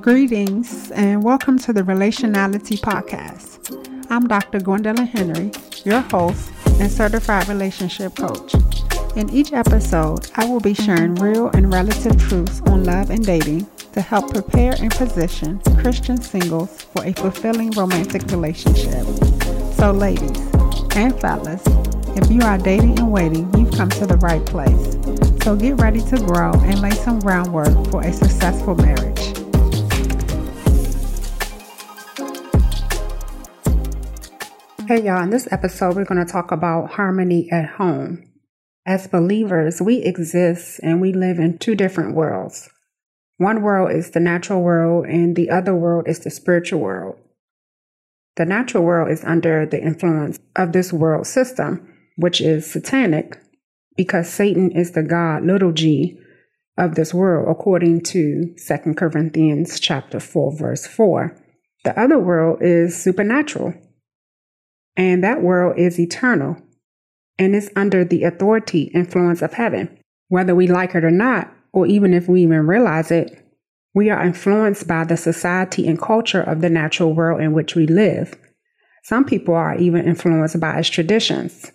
Greetings and welcome to the Relationality Podcast. I'm Dr. Gwendolyn Henry, your host and certified relationship coach. In each episode, I will be sharing real and relative truths on love and dating to help prepare and position Christian singles for a fulfilling romantic relationship. So, ladies and fellas, if you are dating and waiting, you've come to the right place. So, get ready to grow and lay some groundwork for a successful marriage. Hey y'all, in this episode, we're going to talk about harmony at home. As believers, we exist and we live in two different worlds. One world is the natural world, and the other world is the spiritual world. The natural world is under the influence of this world system, which is satanic, because Satan is the God, little g, of this world, according to 2 Corinthians chapter 4, verse 4. The other world is supernatural and that world is eternal and is under the authority influence of heaven. Whether we like it or not, or even if we even realize it, we are influenced by the society and culture of the natural world in which we live. Some people are even influenced by its traditions.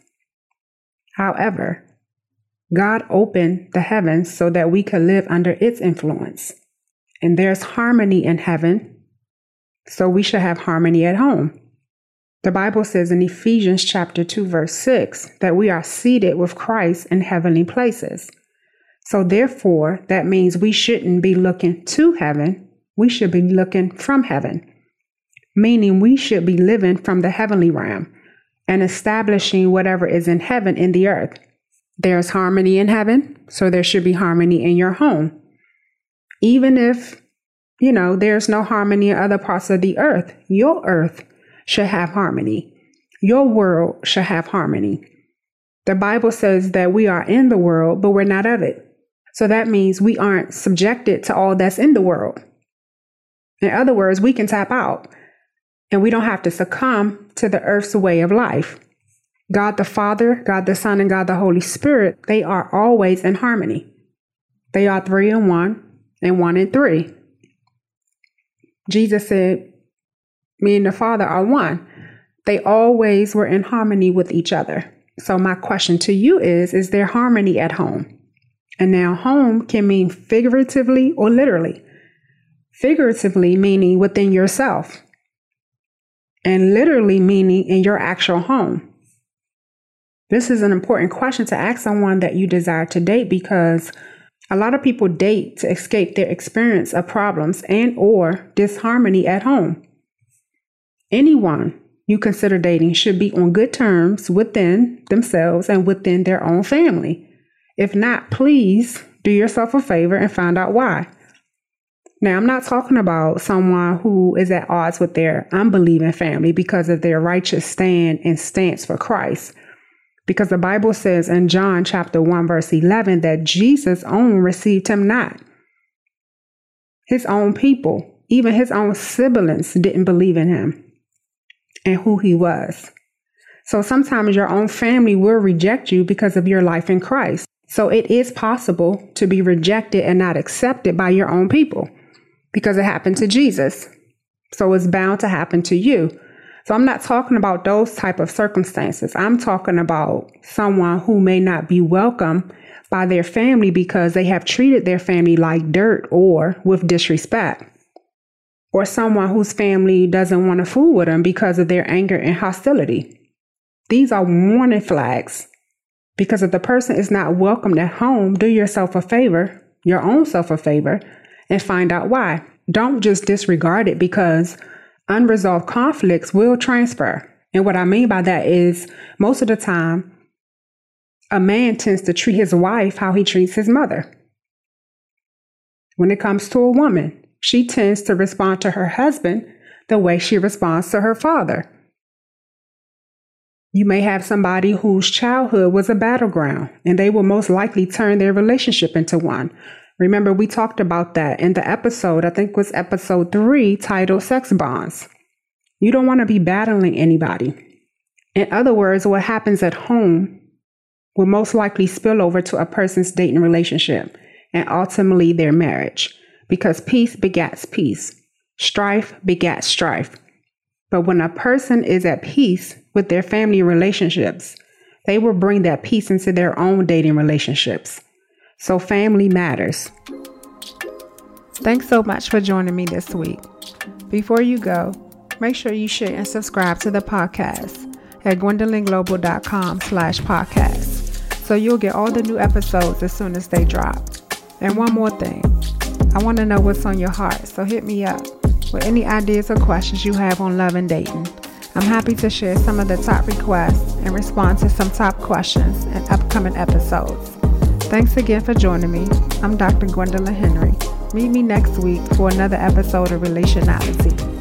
However, God opened the heavens so that we could live under its influence. And there's harmony in heaven, so we should have harmony at home. The Bible says in Ephesians chapter 2 verse 6 that we are seated with Christ in heavenly places. So therefore, that means we shouldn't be looking to heaven, we should be looking from heaven. Meaning we should be living from the heavenly realm and establishing whatever is in heaven in the earth. There's harmony in heaven, so there should be harmony in your home. Even if, you know, there's no harmony in other parts of the earth, your earth should have harmony. Your world should have harmony. The Bible says that we are in the world, but we're not of it. So that means we aren't subjected to all that's in the world. In other words, we can tap out and we don't have to succumb to the earth's way of life. God the Father, God the Son, and God the Holy Spirit, they are always in harmony. They are three in one and one in three. Jesus said, me and the Father are one. They always were in harmony with each other. So my question to you is is there harmony at home? And now home can mean figuratively or literally. Figuratively meaning within yourself. And literally meaning in your actual home. This is an important question to ask someone that you desire to date because a lot of people date to escape their experience of problems and or disharmony at home. Anyone you consider dating should be on good terms within themselves and within their own family. If not, please do yourself a favor and find out why. Now, I'm not talking about someone who is at odds with their unbelieving family because of their righteous stand and stance for Christ. Because the Bible says in John chapter 1, verse 11, that Jesus' own received him not. His own people, even his own siblings, didn't believe in him and who he was. So sometimes your own family will reject you because of your life in Christ. So it is possible to be rejected and not accepted by your own people because it happened to Jesus. So it's bound to happen to you. So I'm not talking about those type of circumstances. I'm talking about someone who may not be welcome by their family because they have treated their family like dirt or with disrespect or someone whose family doesn't want to fool with them because of their anger and hostility. These are warning flags because if the person is not welcomed at home, do yourself a favor, your own self a favor, and find out why. Don't just disregard it because unresolved conflicts will transfer. And what I mean by that is most of the time, a man tends to treat his wife how he treats his mother. When it comes to a woman, she tends to respond to her husband the way she responds to her father. You may have somebody whose childhood was a battleground, and they will most likely turn their relationship into one. Remember, we talked about that in the episode, I think was episode three, titled Sex Bonds. You don't want to be battling anybody. In other words, what happens at home will most likely spill over to a person's dating relationship and ultimately their marriage because peace begets peace, strife begets strife. But when a person is at peace with their family relationships, they will bring that peace into their own dating relationships. So, family matters. Thanks so much for joining me this week. Before you go, make sure you share and subscribe to the podcast at gwendolynglobal.com slash podcast so you'll get all the new episodes as soon as they drop. And one more thing, I want to know what's on your heart, so hit me up with any ideas or questions you have on love and dating. I'm happy to share some of the top requests and respond to some top questions in upcoming episodes. Thanks again for joining me. I'm Dr. Gwendolyn Henry. Meet me next week for another episode of Relationality.